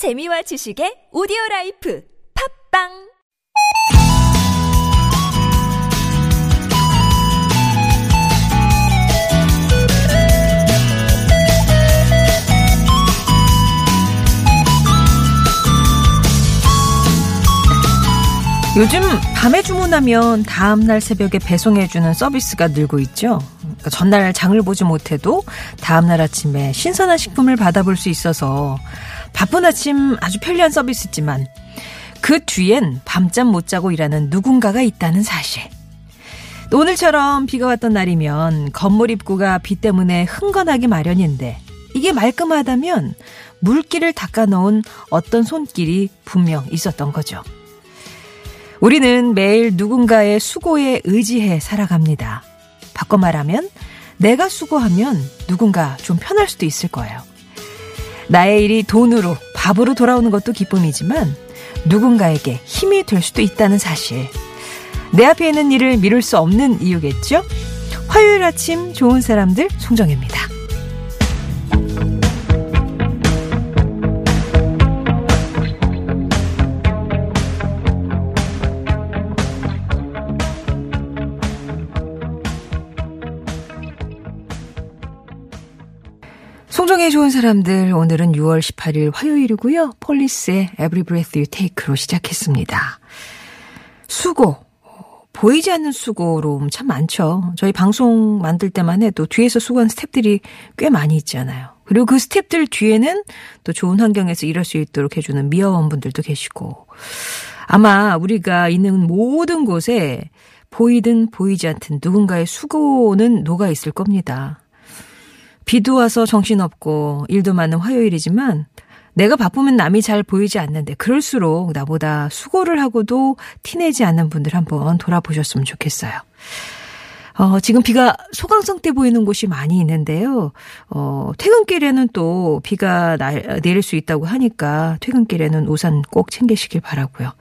재미와 지식의 오디오 라이프 팟빵 요즘 밤에 주문하면 다음날 새벽에 배송해주는 서비스가 늘고 있죠. 그러니까 전날 장을 보지 못해도 다음날 아침에 신선한 식품을 받아볼 수 있어서 바쁜 아침 아주 편리한 서비스지만 그 뒤엔 밤잠 못 자고 일하는 누군가가 있다는 사실. 또 오늘처럼 비가 왔던 날이면 건물 입구가 비 때문에 흥건하기 마련인데 이게 말끔하다면 물기를 닦아 놓은 어떤 손길이 분명 있었던 거죠. 우리는 매일 누군가의 수고에 의지해 살아갑니다. 바꿔 말하면 내가 수고하면 누군가 좀 편할 수도 있을 거예요. 나의 일이 돈으로, 밥으로 돌아오는 것도 기쁨이지만 누군가에게 힘이 될 수도 있다는 사실. 내 앞에 있는 일을 미룰 수 없는 이유겠죠? 화요일 아침 좋은 사람들 송정혜입니다. 송정의 좋은 사람들 오늘은 6월 18일 화요일이고요. 폴리스의 Every Breath You Take로 시작했습니다. 수고 보이지 않는 수고로움 참 많죠. 저희 방송 만들 때만 해도 뒤에서 수고한 스탭들이 꽤 많이 있잖아요. 그리고 그 스탭들 뒤에는 또 좋은 환경에서 일할 수 있도록 해주는 미화원분들도 계시고 아마 우리가 있는 모든 곳에 보이든 보이지 않든 누군가의 수고는 녹아 있을 겁니다. 비도 와서 정신없고 일도 많은 화요일이지만 내가 바쁘면 남이 잘 보이지 않는데 그럴수록 나보다 수고를 하고도 티내지 않는 분들 한번 돌아보셨으면 좋겠어요. 어, 지금 비가 소강성 때 보이는 곳이 많이 있는데요. 어, 퇴근길에는 또 비가 날, 내릴 수 있다고 하니까 퇴근길에는 우산 꼭 챙기시길 바라고요.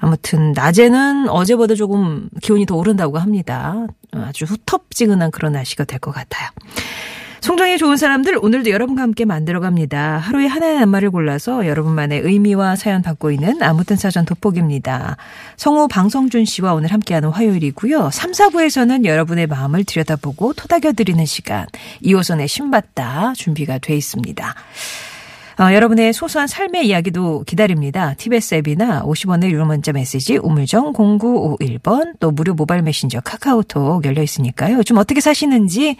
아무튼 낮에는 어제보다 조금 기온이 더 오른다고 합니다. 아주 후텁지근한 그런 날씨가 될 것 같아요. 송정의 좋은 사람들 오늘도 여러분과 함께 만들어갑니다. 하루에 하나의 낱말을 골라서 여러분만의 의미와 사연 받고 있는 아무튼 사전 돋보기입니다. 성우 방성준 씨와 오늘 함께하는 화요일이고요. 3, 4부에서는 여러분의 마음을 들여다보고 토닥여드리는 시간 2호선의 신받다 준비가 돼 있습니다. 어, 여러분의 소소한 삶의 이야기도 기다립니다. TBS 앱이나 50원의 유료 문자 메시지 우물정 0951번 또 무료 모바일 메신저 카카오톡 열려 있으니까요. 좀 어떻게 사시는지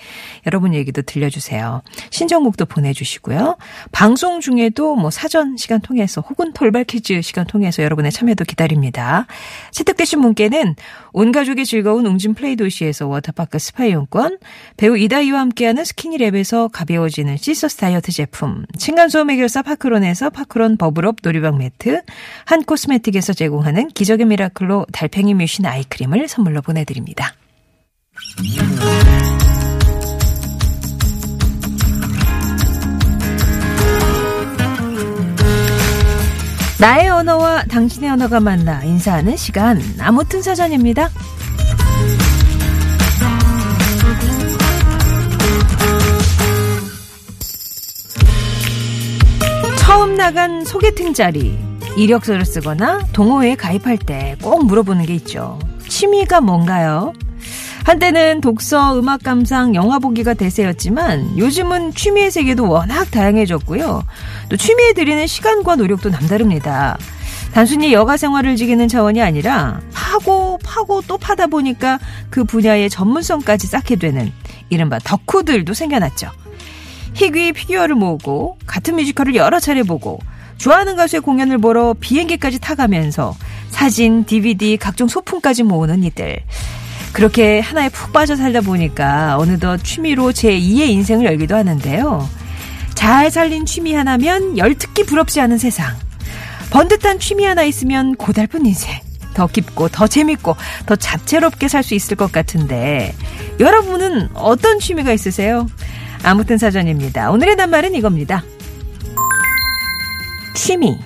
여러분 얘기도 들려주세요. 신청곡도 보내주시고요. 방송 중에도 뭐 사전 시간 통해서 혹은 돌발 퀴즈 시간 통해서 여러분의 참여도 기다립니다. 채택되신 분께는 온 가족이 즐거운 웅진 플레이 도시에서 워터파크 스파 이용권, 배우 이다희와 함께하는 스키니랩에서 가벼워지는 시서스 다이어트 제품, 층간소음 해결사 파크론에서 파크론 버블업 놀이방 매트, 한 코스메틱에서 제공하는 기적의 미라클로 달팽이 뮤신 아이크림을 선물로 보내드립니다. 나의 언어와 당신의 언어가 만나 인사하는 시간 아무튼 사전입니다. 처음 나간 소개팅 자리 이력서를 쓰거나 동호회에 가입할 때 꼭 물어보는 게 있죠. 취미가 뭔가요? 한때는 독서, 음악 감상, 영화 보기가 대세였지만 요즘은 취미의 세계도 워낙 다양해졌고요. 또 취미에 들이는 시간과 노력도 남다릅니다. 단순히 여가 생활을 즐기는 차원이 아니라 파고 파고 또 파다 보니까 그 분야의 전문성까지 쌓게 되는 이른바 덕후들도 생겨났죠. 희귀 피규어를 모으고 같은 뮤지컬을 여러 차례 보고 좋아하는 가수의 공연을 보러 비행기까지 타가면서 사진, DVD, 각종 소품까지 모으는 이들. 그렇게 하나에 푹 빠져 살다 보니까 어느덧 취미로 제2의 인생을 열기도 하는데요. 잘 살린 취미 하나면 열특기 부럽지 않은 세상. 번듯한 취미 하나 있으면 고달픈 인생. 더 깊고 더 재밌고 더 자체롭게 살 수 있을 것 같은데 여러분은 어떤 취미가 있으세요? 아무튼 사전입니다. 오늘의 낱말은 이겁니다. 취미.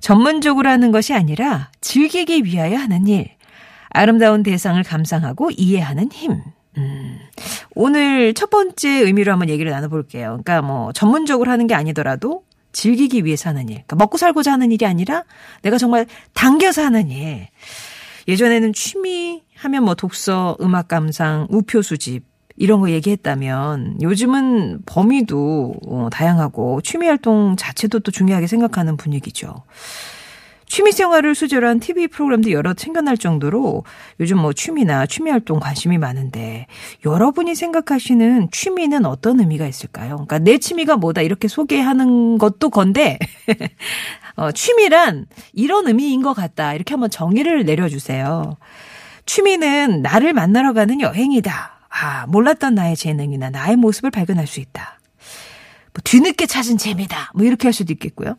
전문적으로 하는 것이 아니라 즐기기 위하여 하는 일. 아름다운 대상을 감상하고 이해하는 힘. 음, 오늘 첫 번째 의미로 한번 얘기를 나눠볼게요. 그러니까 뭐 전문적으로 하는 게 아니더라도 즐기기 위해서 하는 일. 그러니까 먹고 살고자 하는 일이 아니라 내가 정말 당겨서 하는 일. 예전에는 취미 하면 뭐 독서, 음악 감상, 우표 수집 이런 거 얘기했다면 요즘은 범위도 어, 다양하고 취미 활동 자체도 또 중요하게 생각하는 분위기죠. 취미 생활을 수저로 한 TV 프로그램도 여러 챙겨날 정도로 요즘 뭐 취미나 취미 활동 관심이 많은데 여러분이 생각하시는 취미는 어떤 의미가 있을까요? 그러니까 내 취미가 뭐다 이렇게 소개하는 것도 건데 어, 취미란 이런 의미인 것 같다 이렇게 한번 정의를 내려주세요. 취미는 나를 만나러 가는 여행이다. 아, 몰랐던 나의 재능이나 나의 모습을 발견할 수 있다. 뭐 뒤늦게 찾은 재미다. 뭐 이렇게 할 수도 있겠고요.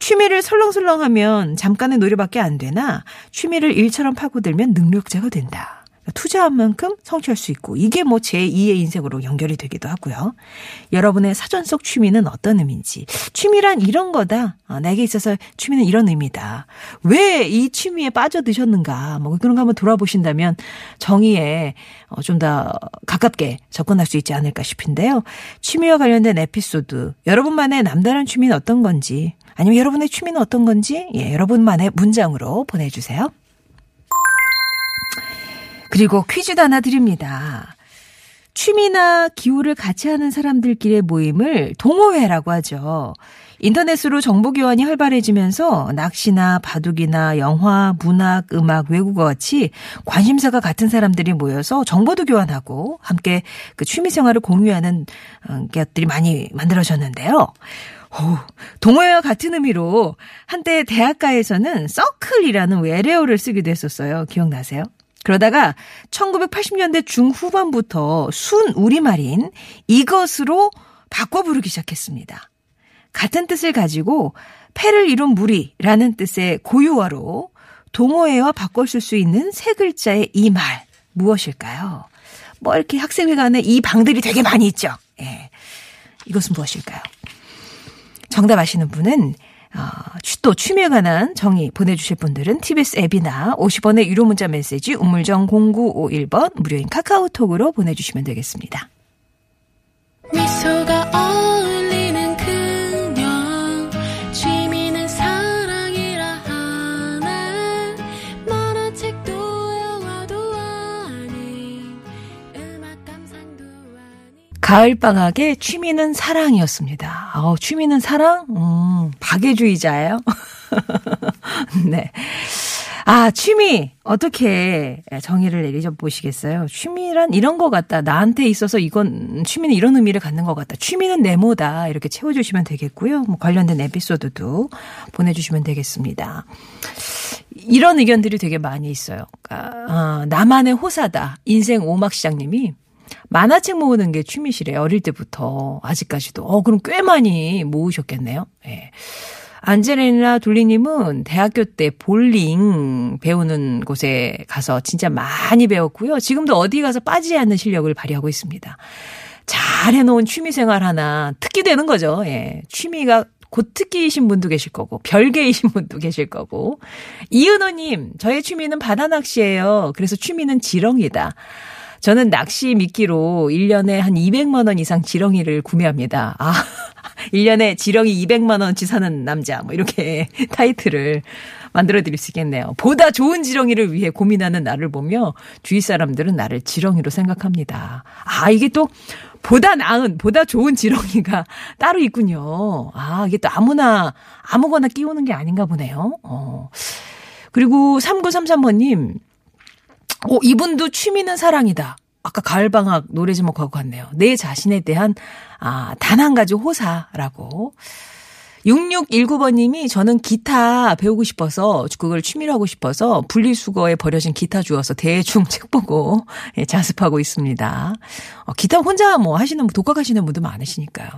취미를 설렁설렁 하면 잠깐의 노래밖에 안 되나 취미를 일처럼 파고들면 능력자가 된다. 투자한 만큼 성취할 수 있고 이게 뭐 제2의 인생으로 연결이 되기도 하고요. 여러분의 사전 속 취미는 어떤 의미인지 취미란 이런 거다. 어, 내게 있어서 취미는 이런 의미다. 왜 이 취미에 빠져드셨는가 뭐 그런 거 한번 돌아보신다면 정의에 어, 좀더 가깝게 접근할 수 있지 않을까 싶은데요. 취미와 관련된 에피소드 여러분만의 남다른 취미는 어떤 건지 아니면 여러분의 취미는 어떤 건지 예, 여러분만의 문장으로 보내주세요. 그리고 퀴즈도 하나 드립니다. 취미나 기호를 같이 하는 사람들끼리의 모임을 동호회라고 하죠. 인터넷으로 정보 교환이 활발해지면서 낚시나 바둑이나 영화, 문학, 음악, 외국어 같이 관심사가 같은 사람들이 모여서 정보도 교환하고 함께 그 취미 생활을 공유하는 어, 것들이 많이 만들어졌는데요. 오, 동호회와 같은 의미로 한때 대학가에서는 서클이라는 외래어를 쓰기도 했었어요. 기억나세요? 그러다가 1980년대 중후반부터 순 우리말인 이것으로 바꿔 부르기 시작했습니다. 같은 뜻을 가지고 패를 이룬 무리라는 뜻의 고유어로 동호회와 바꿔 쓸 수 있는 세 글자의 이 말 무엇일까요? 뭐 이렇게 학생회 간에 이 방들이 되게 많이 있죠. 예. 이것은 무엇일까요? 정답 아시는 분은 어, 또 취미에 관한 정의 보내주실 분들은 TBS 앱이나 50원의 유료 문자 메시지 우물정 0951번 무료인 카카오톡으로 보내주시면 되겠습니다. 미소가 가을방학의 취미는 사랑이었습니다. 어, 취미는 사랑? 음, 박애주의자예요? 네. 아, 취미. 어떻게 정의를 내리져 보시겠어요? 취미란 이런 것 같다. 나한테 있어서 이건, 취미는 이런 의미를 갖는 것 같다. 취미는 네모다. 이렇게 채워주시면 되겠고요. 뭐 관련된 에피소드도 보내주시면 되겠습니다. 이런 의견들이 되게 많이 있어요. 그러니까, 어, 나만의 호사다. 인생 오막 시장님이 만화책 모으는 게 취미시래. 어릴 때부터. 아직까지도. 어, 그럼 꽤 많이 모으셨겠네요. 예. 네. 안젤리나 둘리님은 대학교 때 볼링 배우는 곳에 가서 진짜 많이 배웠고요. 지금도 어디 가서 빠지지 않는 실력을 발휘하고 있습니다. 잘 해놓은 취미생활 하나 특기 되는 거죠. 예. 취미가 곧 특기이신 분도 계실 거고, 별개이신 분도 계실 거고. 이은호님, 저의 취미는 바다 낚시예요. 그래서 취미는 지렁이다. 저는 낚시 미끼로 1년에 한 200만 원 이상 지렁이를 구매합니다. 아, 1년에 지렁이 200만 원치 사는 남자. 뭐 이렇게 타이틀을 만들어 드릴 수 있겠네요. 보다 좋은 지렁이를 위해 고민하는 나를 보며 주위 사람들은 나를 지렁이로 생각합니다. 아, 이게 또 보다 나은, 보다 좋은 지렁이가 따로 있군요. 아, 이게 또 아무나, 아무거나 끼우는 게 아닌가 보네요. 어. 그리고 3933번님, 어, 이분도 취미는 사랑이다. 아까 가을방학 노래 제목하고 같네요. 내 자신에 대한, 아, 단 한 가지 호사라고. 6619번님이 저는 기타 배우고 싶어서 그걸 취미로 하고 싶어서 분리수거에 버려진 기타 주워서 대충 책 보고 예, 자습하고 있습니다. 어, 기타 혼자 뭐 하시는 독학하시는 분도 많으시니까요.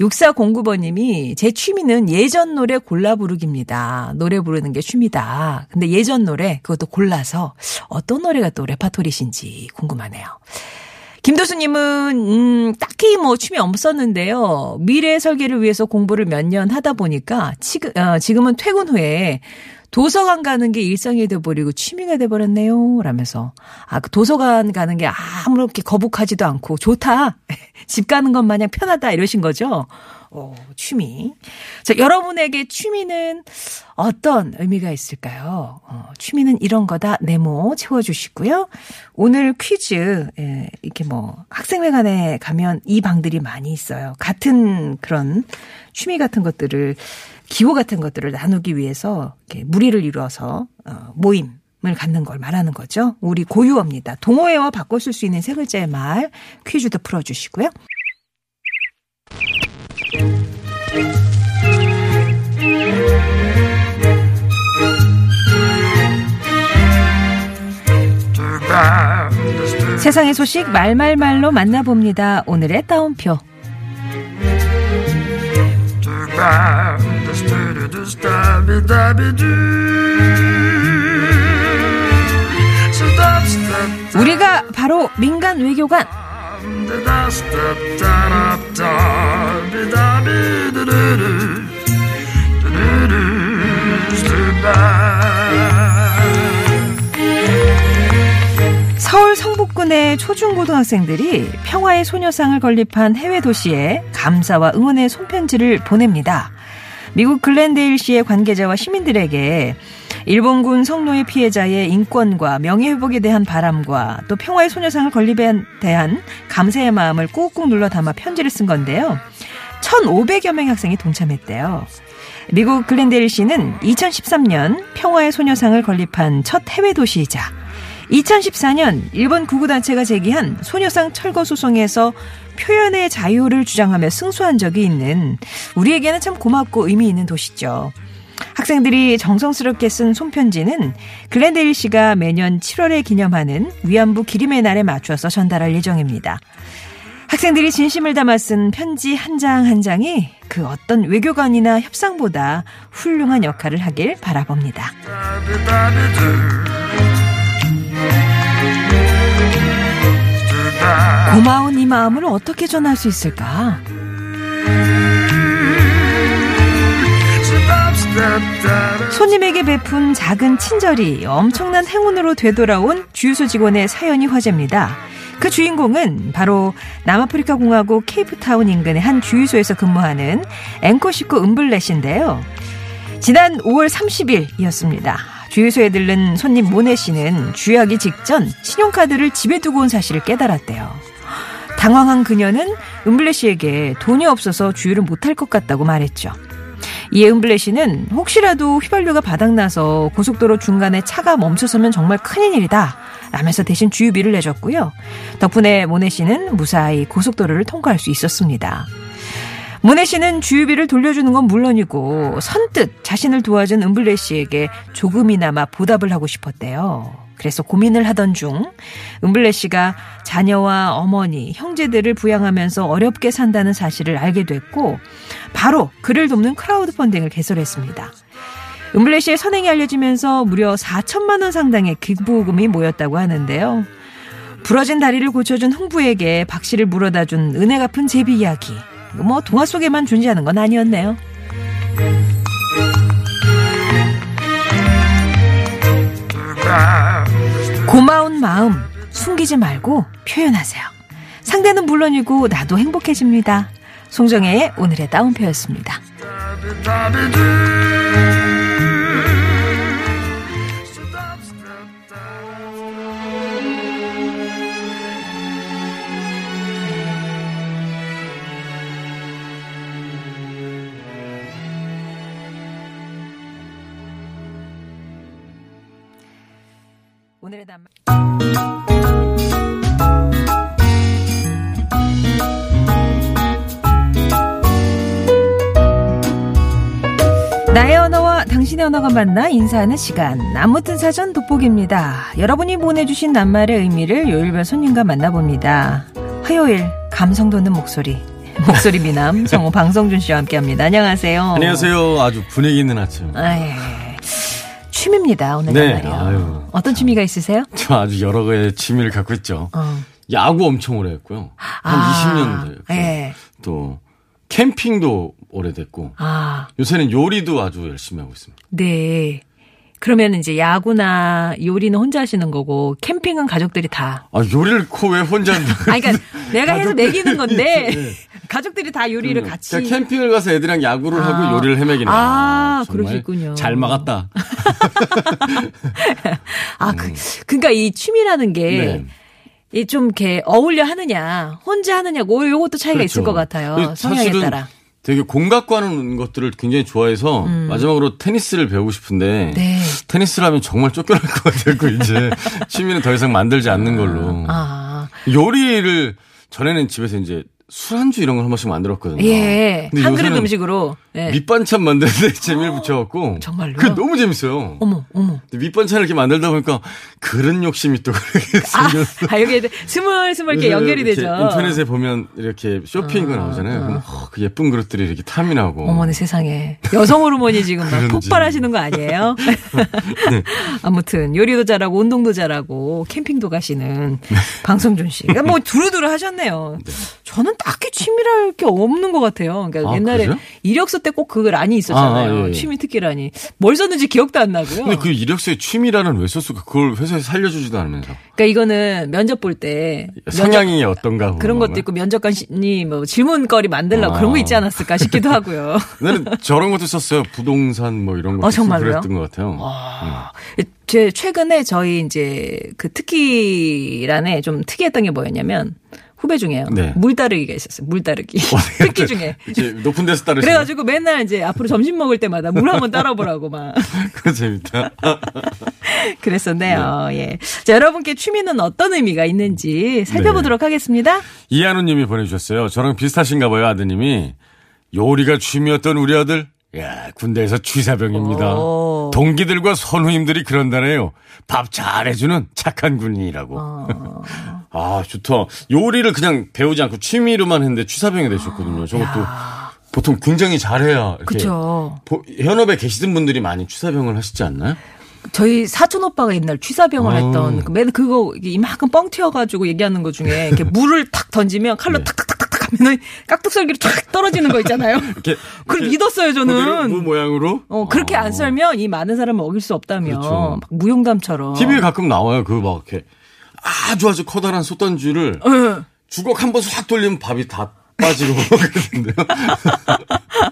6409번님이 제 취미는 예전 노래 골라 부르기입니다. 노래 부르는 게 취미다. 근데 예전 노래 그것도 골라서 어떤 노래가 또 레파토리신지 궁금하네요. 김도수님은 음, 딱히 뭐 취미 없었는데요. 미래 설계를 위해서 공부를 몇 년 하다 보니까 지금 어, 지금은 퇴근 후에 도서관 가는 게 일상이 돼버리고 취미가 돼버렸네요. 라면서. 아, 그 도서관 가는 게 아무렇게 거북하지도 않고 좋다. 집 가는 것 마냥 편하다. 이러신 거죠. 어, 취미. 자, 여러분에게 취미는 어떤 의미가 있을까요? 어, 취미는 이런 거다 네모 채워주시고요. 오늘 퀴즈, 예, 이렇게 뭐 학생회관에 가면 이 방들이 많이 있어요. 같은 그런 취미 같은 것들을 기호 같은 것들을 나누기 위해서 이렇게 무리를 이루어서 어, 모임 을 갖는 걸 말하는 거죠. 우리 고유어입니다. 동호회와 바꿔 쓸 수 있는 세 글자의 말 퀴즈도 풀어주시고요. 세상의 소식 말말말로 만나봅니다. 오늘의 따옴표. 우리가 바로 민간 외교관. 서울 성북군의 초중고등학생들이 평화의 소녀상을 건립한 해외 도시에 감사와 응원의 손편지를 보냅니다. 미국 글렌데일시의 관계자와 시민들에게 일본군 성노예 피해자의 인권과 명예회복에 대한 바람과 또 평화의 소녀상을 건립에 대한 감사의 마음을 꾹꾹 눌러 담아 편지를 쓴 건데요. 1,500여 명의 학생이 동참했대요. 미국 글렌데일 시는 2013년 평화의 소녀상을 건립한 첫 해외 도시이자 2014년 일본 구구단체가 제기한 소녀상 철거 소송에서 표현의 자유를 주장하며 승소한 적이 있는 우리에게는 참 고맙고 의미 있는 도시죠. 학생들이 정성스럽게 쓴 손편지는 글렌데일 씨가 매년 7월에 기념하는 위안부 기림의 날에 맞춰서 전달할 예정입니다. 학생들이 진심을 담아 쓴 편지 한 장 한 장이 그 어떤 외교관이나 협상보다 훌륭한 역할을 하길 바라봅니다. 고마운 이 마음을 어떻게 전할 수 있을까? 손님에게 베푼 작은 친절이 엄청난 행운으로 되돌아온 주유소 직원의 사연이 화제입니다. 그 주인공은 바로 남아프리카 공화국 케이프타운 인근의 한 주유소에서 근무하는 앵커 식구 은블렛인데요. 지난 5월 30일이었습니다. 주유소에 들른 손님 모네 씨는 주유하기 직전 신용카드를 집에 두고 온 사실을 깨달았대요. 당황한 그녀는 은블렛 씨에게 돈이 없어서 주유를 못할 것 같다고 말했죠. 이에 은블렛 씨는 혹시라도 휘발유가 바닥나서 고속도로 중간에 차가 멈춰서면 정말 큰일이다. 라면서 대신 주유비를 내줬고요. 덕분에 모네 씨는 무사히 고속도로를 통과할 수 있었습니다. 모네 씨는 주유비를 돌려주는 건 물론이고 선뜻 자신을 도와준 은블렛 씨에게 조금이나마 보답을 하고 싶었대요. 그래서 고민을 하던 중 은블렛 씨가 자녀와 어머니, 형제들을 부양하면서 어렵게 산다는 사실을 알게 됐고 바로 그를 돕는 크라우드 펀딩을 개설했습니다. 은블렛 씨의 선행이 알려지면서 무려 4천만 원 상당의 기부금이 모였다고 하는데요. 부러진 다리를 고쳐준 흥부에게 박씨를 물어다 준 은혜 갚은 제비 이야기. 뭐 동화 속에만 존재하는 건 아니었네요. 고마운 마음 숨기지 말고 표현하세요. 상대는 물론이고 나도 행복해집니다. 송정혜의 오늘의 따옴표였습니다. 오늘의 단말. 나의 언어와 당신의 언어가 만나 인사하는 시간. 아무튼 사전 돋보기입니다. 여러분이 보내주신 낱말의 의미를 요일별 손님과 만나봅니다. 화요일, 감성 돋는 목소리. 목소리 미남, 성우 방성준 씨와 함께 합니다. 안녕하세요. 안녕하세요. 아주 분위기 있는 아침. 아이, 취미입니다, 오늘 네. 아유. 어떤 취미가 있으세요? 저 아주 여러 가지 취미를 갖고 있죠. 어. 야구 엄청 오래 했고요. 한 아, 20년 됐고. 예. 또 캠핑도 오래됐고. 아, 요새는 요리도 아주 열심히 하고 있습니다. 네. 그러면 이제 야구나 요리는 혼자 하시는 거고 캠핑은 가족들이 다. 아, 요리를 코왜 혼자. 아, 그러니까 내가 해서 먹이는 건데 네. 가족들이 다 요리를 같이. 그러니까 캠핑을 가서 애들이랑 야구를 아. 하고 요리를 해먹이는 아, 정말 그러시군요. 잘 막았다. 아, 그, 그러니까 이 취미라는 게. 네. 이좀 이렇게 어울려 하느냐, 혼자 하느냐 고 요것도 차이가 있을 것 같아요. 성향에 따라. 되게 공각고 하는 것들을 굉장히 좋아해서 마지막으로 테니스를 배우고 싶은데 음. 네. 테니스를 하면 정말 쫓겨날 것 같고 이제 취미는 더 이상 만들지 않는 걸로 아, 요리를 전에는 집에서 이제 술안주 이런 걸 한 번씩 만들었거든요. 예. 한 그릇 음식으로. 예. 밑반찬 만드는데 재미를 붙여갖고 정말로요? 그게 너무 재밌어요. 어머, 어머. 밑반찬을 이렇게 만들다 보니까 그런 욕심이 또 그렇게 아, 생겼어. 아, 여기 스물스물 이렇게 연결이 이렇게 되죠. 인터넷에 보면 이렇게 쇼핑가 나오잖아요. 그럼 어, 그 예쁜 그릇들이 이렇게 탐이 나고. 어머니 세상에. 여성 호르몬이 지금 막. 폭발하시는 거 아니에요? 아무튼 요리도 잘하고 운동도 잘하고 캠핑도 가시는 방송준 씨. 그러니까 뭐 두루두루 하셨네요. 저는 딱히 취미랄 게 없는 것 같아요. 그러니까 아, 옛날에 그래요? 이력서 때 꼭 그 란이 있었잖아요. 아, 아, 예, 예. 취미 특기란이. 뭘 썼는지 기억도 안 나고요. 근데 그 이력서에 취미라는 왜 썼을까? 그걸 회사에 살려주지도 않으면서. 그러니까 이거는 면접 볼 때 성향이 어떤가. 그런 것도 있고 면접관이 뭐 질문거리 만들라고 아. 그런 거 있지 않았을까 싶기도 하고요. 나는 저런 것도 썼어요. 부동산 뭐 이런 것도 어, 쓰고 정말로요? 그랬던 것 같아요. 제 최근에 저희 이제 그 특기란에 좀 특이했던 게 뭐였냐면 후배 중에요. 네. 물 따르기가 있었어요. 물 따르기. 특기 중에. 이제 높은 데서 따르시는 그래가지고 맨날 이제 앞으로 점심 먹을 때마다 물 한번 따라보라고 막 그거 재밌다. 그랬었네요. 예. 자, 여러분께 취미는 어떤 의미가 있는지 살펴보도록 하겠습니다. 이한우 님이 보내주셨어요. 저랑 비슷하신가 봐요, 아드님이. 요리가 취미였던 우리 아들. 야, 군대에서 취사병입니다. 오. 동기들과 선후임들이 그런다네요. 밥 잘해주는 착한 군인이라고. 어. 아, 좋다. 요리를 그냥 배우지 않고 취미로만 했는데 취사병이 되셨거든요. 저것도 보통 굉장히 잘해야. 보- 현업에 계시던 분들이 많이 취사병을 하시지 않나요? 저희 사촌 오빠가 옛날 취사병을 아. 했던 그맨 그거 이만큼 뻥 튀어가지고 얘기하는 것 중에 이렇게 물을 탁 던지면 칼로 네. 탁탁탁탁 하면은 깍둑썰기로 쫙 떨어지는 거 있잖아요. 이렇게. 그걸 이렇게 믿었어요 저는. 모양으로? 어 그렇게 안 썰면 이 많은 사람을 먹일 수 없다며 그렇죠. 막 무용담처럼. TV에 가끔 나와요. 그 막 이렇게 아주 아주 커다란 솥단지를 예. 주걱 한 번 싹 돌리면 밥이 다 빠지고 그러는데요.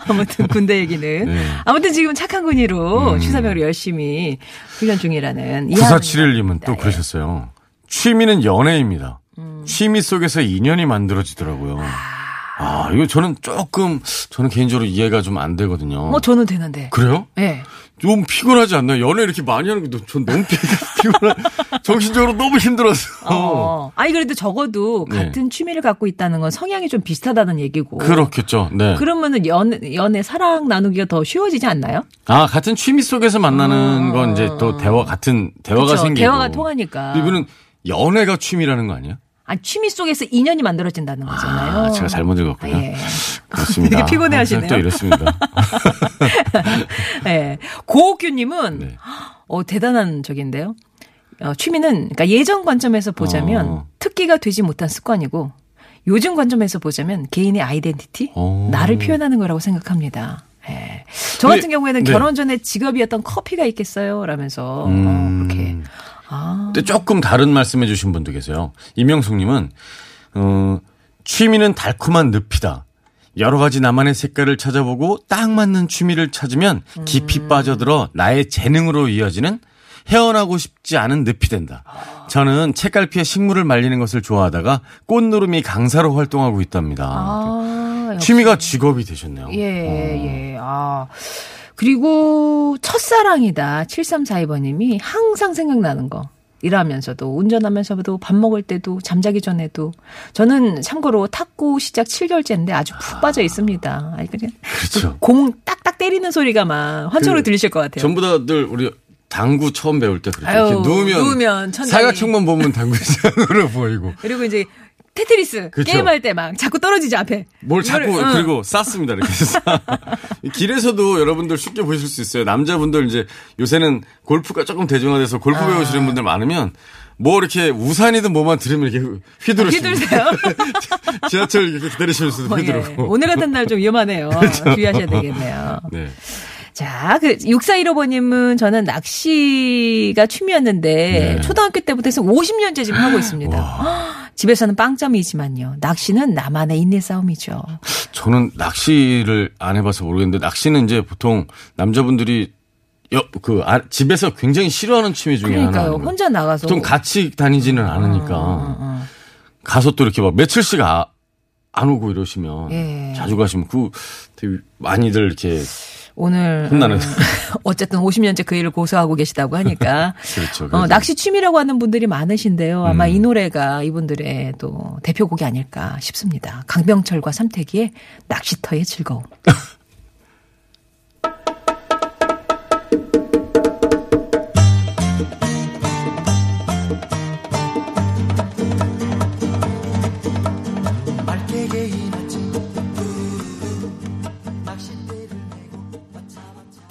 아무튼 군대 얘기는 네. 아무튼 지금 착한 군의로 음. 취사병으로 열심히 훈련 중이라는 이하은입니다. 9471님은 또 예. 그러셨어요. 취미는 연애입니다. 음. 취미 속에서 인연이 만들어지더라고요. 아, 이거 저는 조금, 저는 개인적으로 이해가 좀 안 되거든요. 뭐 저는 되는데. 그래요? 예. 좀 피곤하지 않나요? 연애 이렇게 많이 하는 게전 너무 피- 피곤해. 정신적으로 너무 힘들어서. 어. 아니 그래도 적어도 네. 같은 취미를 갖고 있다는 건 성향이 좀 비슷하다는 얘기고. 그렇겠죠. 네. 그러면은 연 연애 사랑 나누기가 더 쉬워지지 않나요? 아, 같은 취미 속에서 만나는 건 이제 또 대화, 같은 대화가 아. 그쵸, 생기고. 대화가 통하니까. 이분은 연애가 취미라는 거 아니에요? 아니 취미 속에서 인연이 만들어진다는 거잖아요. 아, 제가 잘못 읽었군요. 아, 예. 그렇습니다. 되게 피곤해 하시네요. 항상 또 이렇습니다. 예. 고옥규님은 네. 어 대단한 적인데요. 어, 취미는 그러니까 예전 관점에서 보자면 어. 특기가 되지 못한 습관이고 요즘 관점에서 보자면 개인의 아이덴티티, 어. 나를 표현하는 거라고 생각합니다. 예. 저 같은 근데- 경우에는 네. 결혼 전에 직업이었던 커피가 있겠어요? 라면서 어, 음. 그렇게 아, 근데 조금 다른 말씀해 주신 분도 계세요. 이명숙님은, 어, 취미는 달콤한 늪이다. 여러 가지 나만의 색깔을 찾아보고 딱 맞는 취미를 찾으면 깊이 음. 빠져들어 나의 재능으로 이어지는 헤어나고 싶지 않은 늪이 된다. 저는 책갈피에 식물을 말리는 것을 좋아하다가 꽃누름이 강사로 활동하고 있답니다. 아. 취미가 직업이 되셨네요. 예, 예. 아. 그리고 첫사랑이다. 7342번님이 항상 생각나는 거. 일하면서도, 운전하면서도, 밥 먹을 때도, 잠자기 전에도. 저는 참고로 탁구 시작 7개월째인데 아주 푹 빠져 있습니다. 아니, 그냥 그렇죠. 공 딱딱 때리는 소리가 막 환청으로 그 들리실 것 같아요. 전부 다들 우리 당구 처음 배울 때. 아유, 이렇게 누우면, 누우면 사각형만 보면 당구장으로 보이고 그리고 이제 테트리스 그쵸. 게임할 때 막 자꾸 떨어지죠, 앞에. 뭘 자꾸 응. 그리고 쌌습니다 이렇게 해서 길에서도 여러분들 쉽게 보실 수 있어요. 남자분들 이제 요새는 골프가 조금 대중화돼서 골프 아. 배우시는 분들 많으면 뭐 이렇게 우산이든 뭐만 들으면 이렇게 휘두르시고 휘두르세요? 지하철 이렇게 기다리시면서 어, 예. 휘두르고 오늘 같은 날 좀 위험하네요. 주의하셔야 되겠네요. 네. 자, 그 6415번님은 저는 낚시가 취미였는데 네. 초등학교 때부터 해서 50년째 지금 하고 있습니다. 헉, 집에서는 빵점이지만요. 낚시는 나만의 인내 싸움이죠. 저는 낚시를 안 해봐서 모르겠는데 낚시는 이제 보통 남자분들이 여, 그 아, 집에서 굉장히 싫어하는 취미 중에 그러니까요. 하나예요. 혼자 나가서 보통 같이 다니지는 않으니까 어, 가서 또 이렇게 막 며칠씩 아, 안 오고 이러시면 예. 자주 가시면 그 되게 많이들 이렇게 오늘 혼나는. 음, 어쨌든 50년째 그 일을 고수하고 계시다고 하니까 그렇죠. 어, 낚시 취미라고 하는 분들이 많으신데요. 아마 음. 이 노래가 이분들의 또 대표곡이 아닐까 싶습니다. 강병철과 삼태기의 낚시터의 즐거움.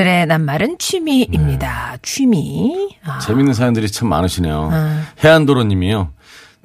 오늘의 낱말은 취미입니다. 취미. 아, 재밌는 사연들이 참 많으시네요. 아. 해안도로님이요.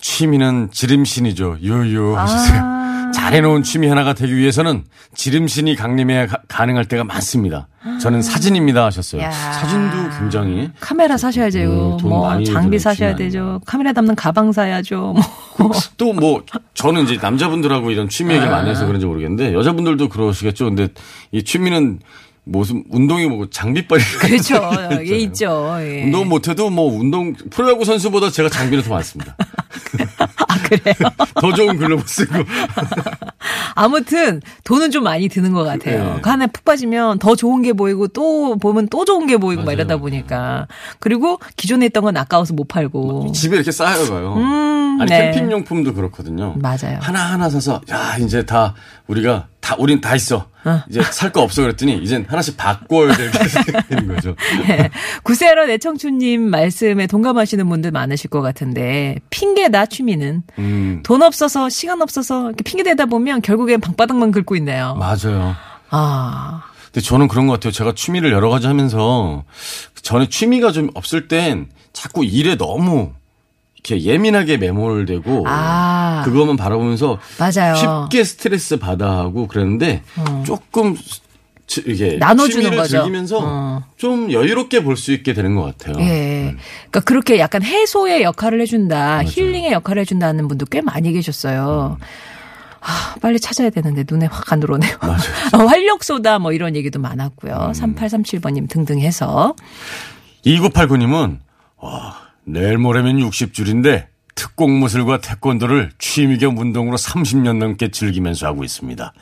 취미는 지름신이죠. 유유 하셨어요. 아. 잘해놓은 취미 하나가 되기 위해서는 지름신이 강림해야 가, 가능할 때가 많습니다. 저는 사진입니다 하셨어요. 야. 사진도 굉장히 카메라 사셔야 돼요. 음, 돈뭐 장비 사셔야 되죠. 카메라 담는 가방 사야죠. 뭐. 또 뭐 저는 이제 남자분들하고 이런 취미 얘기를 많이 해서 그런지 모르겠는데 여자분들도 그러시겠죠. 근데 이 취미는 무슨 운동이 뭐고 장비빨이 그렇죠. 예 있죠. 예. 운동 못해도 뭐 운동 프로야구 선수보다 제가 장비는 더 많습니다. 아 그래요. 더 좋은 글러브 쓰고 아무튼 돈은 좀 많이 드는 것 같아요. 네. 그 안에 푹 빠지면 더 좋은 게 보이고 또 보면 또 좋은 게 보이고 막 맞아요. 이러다 보니까 그리고 기존에 있던 건 아까워서 못 팔고 집에 이렇게 쌓여가요. 음, 아니 네. 캠핑 용품도 그렇거든요. 맞아요. 하나 하나 사서 야 이제 다 우리가 다 우린 다 있어. 어. 이제 살 거 없어 그랬더니 이젠 하나씩 바꿔야 되는 거죠. 네. 구세러 내청춘님 말씀에 동감하시는 분들 많으실 것 같은데 핑계다 취미는 음 돈 없어서 시간 없어서 이렇게 핑계 대다 보면 결국 엔 방바닥만 긁고 있네요. 맞아요. 아 근데 저는 그런 것 같아요. 제가 취미를 여러 가지 하면서 전에 취미가 좀 없을 땐 자꾸 일에 너무 이렇게 예민하게 매몰되고 아. 그것만 바라보면서 맞아요. 쉽게 스트레스 받아 하고 그랬는데 조금 지- 이게 나눠주는 취미를 거죠. 즐기면서 어. 좀 여유롭게 볼 수 있게 되는 것 같아요. 예. 그러니까 그렇게 약간 해소의 역할을 해준다, 힐링의 역할을 해준다는 분도 꽤 많이 계셨어요. 아, 빨리 찾아야 되는데 눈에 확 안 들어오네요. 어, 활력소다 뭐 이런 얘기도 많았고요. 3837번님 등등 해서. 2989님은 와, 내일 모레면 60줄인데 특공무술과 태권도를 취미 겸 운동으로 30년 넘게 즐기면서 하고 있습니다.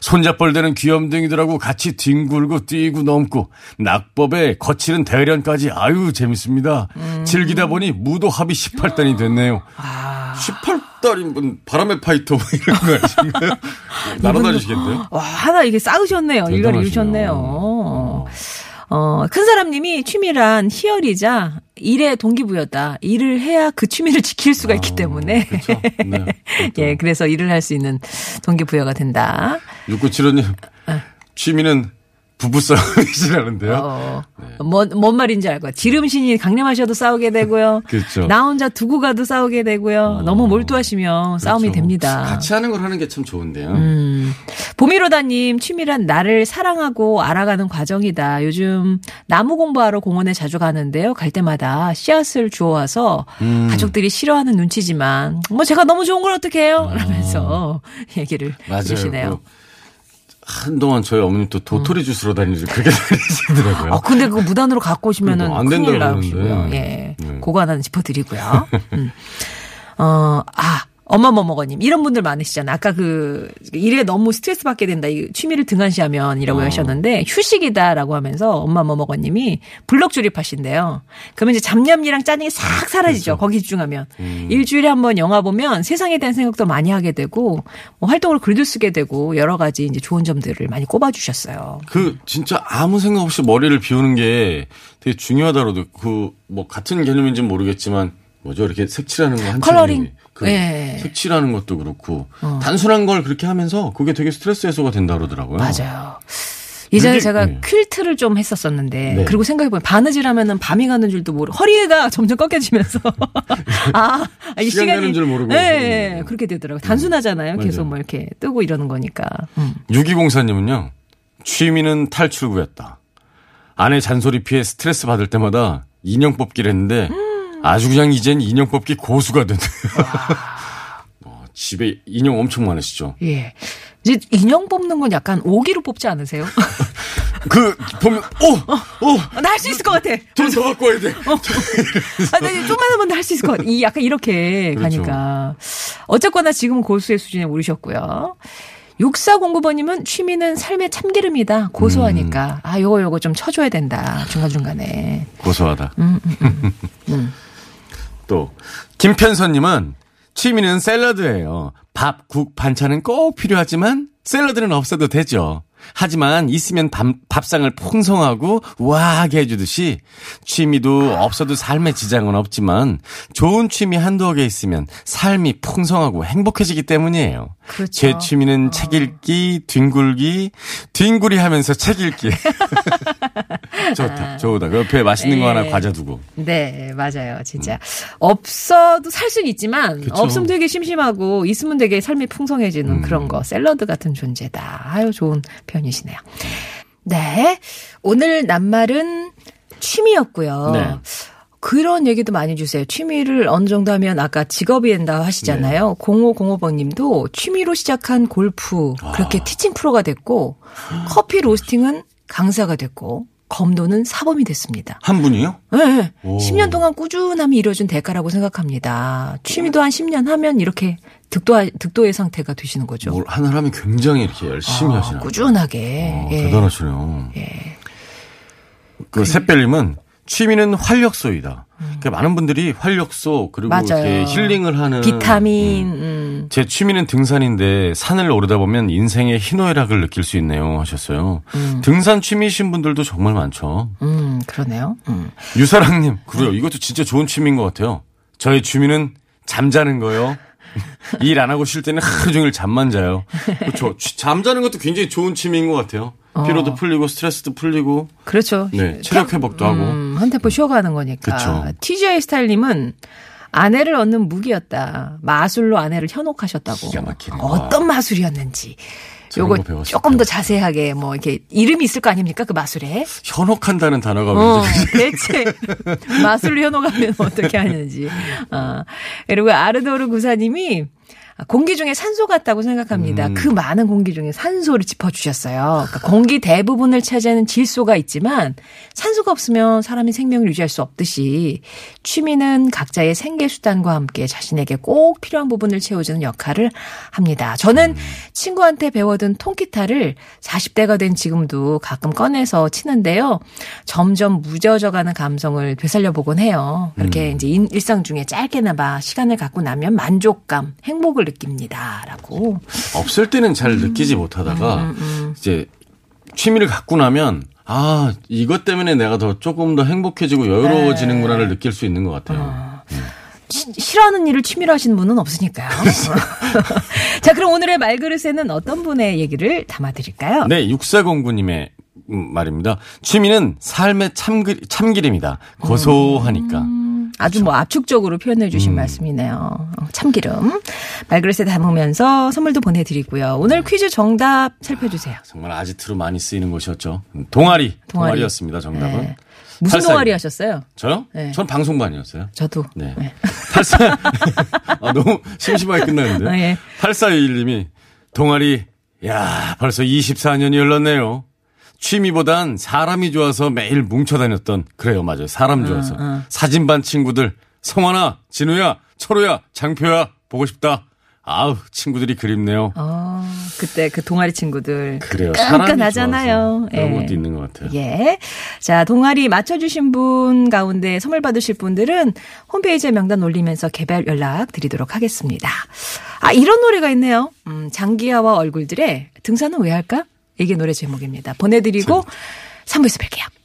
손잡벌되는 귀염둥이들하고 같이 뒹굴고 뛰고 넘고 낙법에 거치는 대련까지 아유 재밌습니다. 즐기다 보니 무도 합이 18단이 됐네요. 18 달인 바람의 파이터 뭐 이런 거 아니신가요? 날아다니시겠네요? 와, 하나 이게 쌓으셨네요. 대단하시네요. 이루셨네요. 어, 큰 사람님이 취미란 희열이자 일의 동기부여다. 일을 해야 그 취미를 지킬 수가 있기 때문에. 그렇죠. 네. 예, 그래서 일을 할 수 있는 동기부여가 된다. 6975님, 취미는 부부싸움이시라는데요. 어, 뭔, 뭔 말인지 알 거야. 지름신이 강림하셔도 싸우게 되고요. 그렇죠. 나 혼자 두고 가도 싸우게 되고요. 너무 몰두하시면 싸움이 그렇죠. 됩니다. 같이 하는 걸 하는 게 참 좋은데요. 음. 보미로다님, 취미란 나를 사랑하고 알아가는 과정이다. 요즘 나무 공부하러 공원에 자주 가는데요. 갈 때마다 씨앗을 주워와서 음. 가족들이 싫어하는 눈치지만, 뭐 제가 너무 좋은 걸 어떻게 해요? 라면서 얘기를 맞아요. 해주시네요. 그 한동안 저희 어머님 또 도토리 주스로 다니지 그렇게 다니시더라고요. 어, 근데 그거 무단으로 갖고 오시면은 안 된다고. 그러는데. 예. 네. 그거 하나는 짚어드리고요. 음. 어, 아. 어머머머거님 이런 분들 많으시잖아요. 아까 그 일에 너무 스트레스 받게 된다. 이 취미를 등한시하면이라고 어. 하셨는데 휴식이다라고 하면서 엄마머머거님이 블럭 조립하신대요. 그러면 이제 잡념이랑 짜증이 싹 사라지죠. 거기 집중하면 일주일에 한 번 영화 보면 세상에 대한 생각도 많이 하게 되고 뭐 활동으로 글도 쓰게 되고 여러 가지 이제 좋은 점들을 많이 꼽아주셨어요. 그 진짜 아무 생각 없이 머리를 비우는 게 되게 중요하다고도 그 뭐 같은 개념인지는 모르겠지만 뭐죠 이렇게 색칠하는 거 컬러링. 그 예. 색칠하는 것도 그렇고 단순한 걸 그렇게 하면서 그게 되게 스트레스 해소가 된다 그러더라고요. 맞아요. 예전에 제가 네. 퀼트를 좀 했었었는데 네. 그리고 생각해보면 바느질 하면은 밤이 가는 줄도 모르 허리가 점점 꺾여지면서 아, 이 시간 시간이 가는 줄 모르고. 네, 그렇게 되더라고요. 단순하잖아요. 계속 맞아요. 뭐 이렇게 뜨고 이러는 거니까. 음. 6204님은요, 취미는 탈출구였다. 아내 잔소리 피해 스트레스 받을 때마다 인형 뽑기를 했는데 아주 그냥 이젠 인형 뽑기 고수가 됐네요. 어, 집에 인형 엄청 많으시죠? 예. 이제 인형 뽑는 건 약간 오기로 뽑지 않으세요? 그 보면 오! 오! 나 할 수 있을 것 같아. 돈 더 갖고 와야 돼. 아, 네, 좀만 하면 할 수 있을 것 같아. 이 약간 이렇게 그렇죠. 가니까. 어쨌거나 지금은 고수의 수준에 오르셨고요. 6409번님은 취미는 삶의 참기름이다. 고소하니까. 아, 요거 요거 좀 쳐줘야 된다. 중간중간에. 고소하다. 음, 또 김편선님은 취미는 샐러드예요. 밥, 국, 반찬은 꼭 필요하지만 샐러드는 없어도 되죠. 하지만 있으면 밥, 밥상을 풍성하고 우아하게 해주듯이 취미도 없어도 삶에 지장은 없지만 좋은 취미 한두어 개 있으면 삶이 풍성하고 행복해지기 때문이에요. 그렇죠. 제 취미는 책 읽기, 뒹굴기, 뒹굴이 하면서 책 읽기. 좋다, 좋다. 그 옆에 맛있는 거 하나 예. 과자 두고. 네, 맞아요. 진짜. 없어도 살 수는 있지만, 음. 그쵸. 없으면 되게 심심하고, 있으면 되게 삶이 풍성해지는 음. 그런 거. 샐러드 같은 존재다. 아유, 좋은 표현 이시네요. 네. 오늘 낱말은 취미였고요. 네. 그런 얘기도 많이 주세요. 취미를 어느 정도 하면 아까 직업이 된다 하시잖아요. 네. 0505번 님도 취미로 시작한 골프 그렇게 아. 티칭 프로가 됐고 커피 로스팅은 강사가 됐고 검도는 사범이 됐습니다. 한 분이요? 네. 오. 10년 동안 꾸준함이 이뤄준 대가라고 생각합니다. 취미도 한 10년 하면 이렇게 득도, 득도의 상태가 되시는 거죠. 뭘 하나를 하면 굉장히 이렇게 열심히 아, 하시나. 꾸준하게. 어, 예. 대단하시네요. 예. 그 샛별님은 취미는 활력소이다. 그러니까 많은 분들이 활력소 그리고 맞아요. 이렇게 힐링을 하는 비타민, 음. 음. 제 취미는 등산인데 산을 오르다 보면 인생의 희노애락을 느낄 수 있네요 하셨어요. 등산 취미이신 분들도 정말 많죠. 음, 그러네요. 음. 유사랑님, 그래요. 이것도 진짜 좋은 취미인 것 같아요. 저의 취미는 잠자는 거요. 일 안 하고 쉴 때는 하루 종일 잠만 자요. 그렇죠. 취- 잠자는 것도 굉장히 좋은 취미인 것 같아요. 피로도 풀리고 스트레스도 풀리고 그렇죠. 네, 체력 회복도 하고. 음, 한 템포 쉬어가는 거니까. 그쵸. TGI 스타일님은 아내를 얻는 무기였다. 마술로 아내를 현혹하셨다고. 어떤 마술이었는지. 요거 조금 더 때. 자세하게 뭐 이렇게 이름이 있을 거 아닙니까? 그 마술에. 현혹한다는 단어가 어, 대체 마술로 현혹하면 어떻게 하는지. 어. 그리고 아르도르 구사님이 공기 중에 산소 같다고 생각합니다. 음. 그 많은 공기 중에 산소를 짚어주셨어요. 그러니까 공기 대부분을 차지하는 질소가 있지만 산소가 없으면 사람이 생명을 유지할 수 없듯이 취미는 각자의 생계 수단과 함께 자신에게 꼭 필요한 부분을 채워주는 역할을 합니다. 저는 친구한테 배워둔 통기타를 40대가 된 지금도 가끔 꺼내서 치는데요. 점점 무뎌져가는 감성을 되살려 보곤 해요. 그렇게 이제 인- 일상 중에 짧게나마 시간을 갖고 나면 만족감, 행복을 느낍니다라고. 없을 때는 잘 음. 느끼지 못하다가 이제 취미를 갖고 나면 아 이것 때문에 내가 더 조금 더 행복해지고 여유로워지는구나를 네. 느낄 수 있는 것 같아요. 시- 싫어하는 일을 취미로 하시는 분은 없으니까요. 자, 그럼 오늘의 말그릇에는 어떤 분의 얘기를 담아드릴까요? 네, 6409님의 말입니다. 취미는 삶의 참기, 참기름이다. 고소하니까. 음, 아주 뭐 압축적으로 표현해 주신 음. 말씀이네요. 어, 참기름. 말그릇에 담으면서 선물도 보내드리고요. 오늘 퀴즈 정답 살펴주세요. 정말 아지트로 많이 쓰이는 곳이었죠. 동아리. 동아리. 였습니다 정답은. 네. 무슨 팔사이. 동아리 하셨어요? 저요? 네. 전 방송반이었어요. 저도. 네. 84. 아, 너무 심심하게 끝났는데. 아, 예. 8421님이 동아리, 야 벌써 24년이 흘렀네요. 취미보단 사람이 좋아서 매일 뭉쳐 다녔던, 그래요, 맞아요. 사람 좋아서. 사진반 친구들, 성환아, 진우야, 철우야, 장표야, 보고 싶다. 아우, 친구들이 그립네요. 어, 그때 그 동아리 친구들. 그래요. 끈끈하잖아요. 좋아서 그런 예. 것도 있는 것 같아요. 예. 자, 동아리 맞춰주신 분 가운데 선물 받으실 분들은 홈페이지에 명단 올리면서 개별 연락 드리도록 하겠습니다. 아, 이런 노래가 있네요. 음, 장기하와 얼굴들의 등산은 왜 할까? 이게 노래 제목입니다. 보내드리고 3부에서 뵐게요.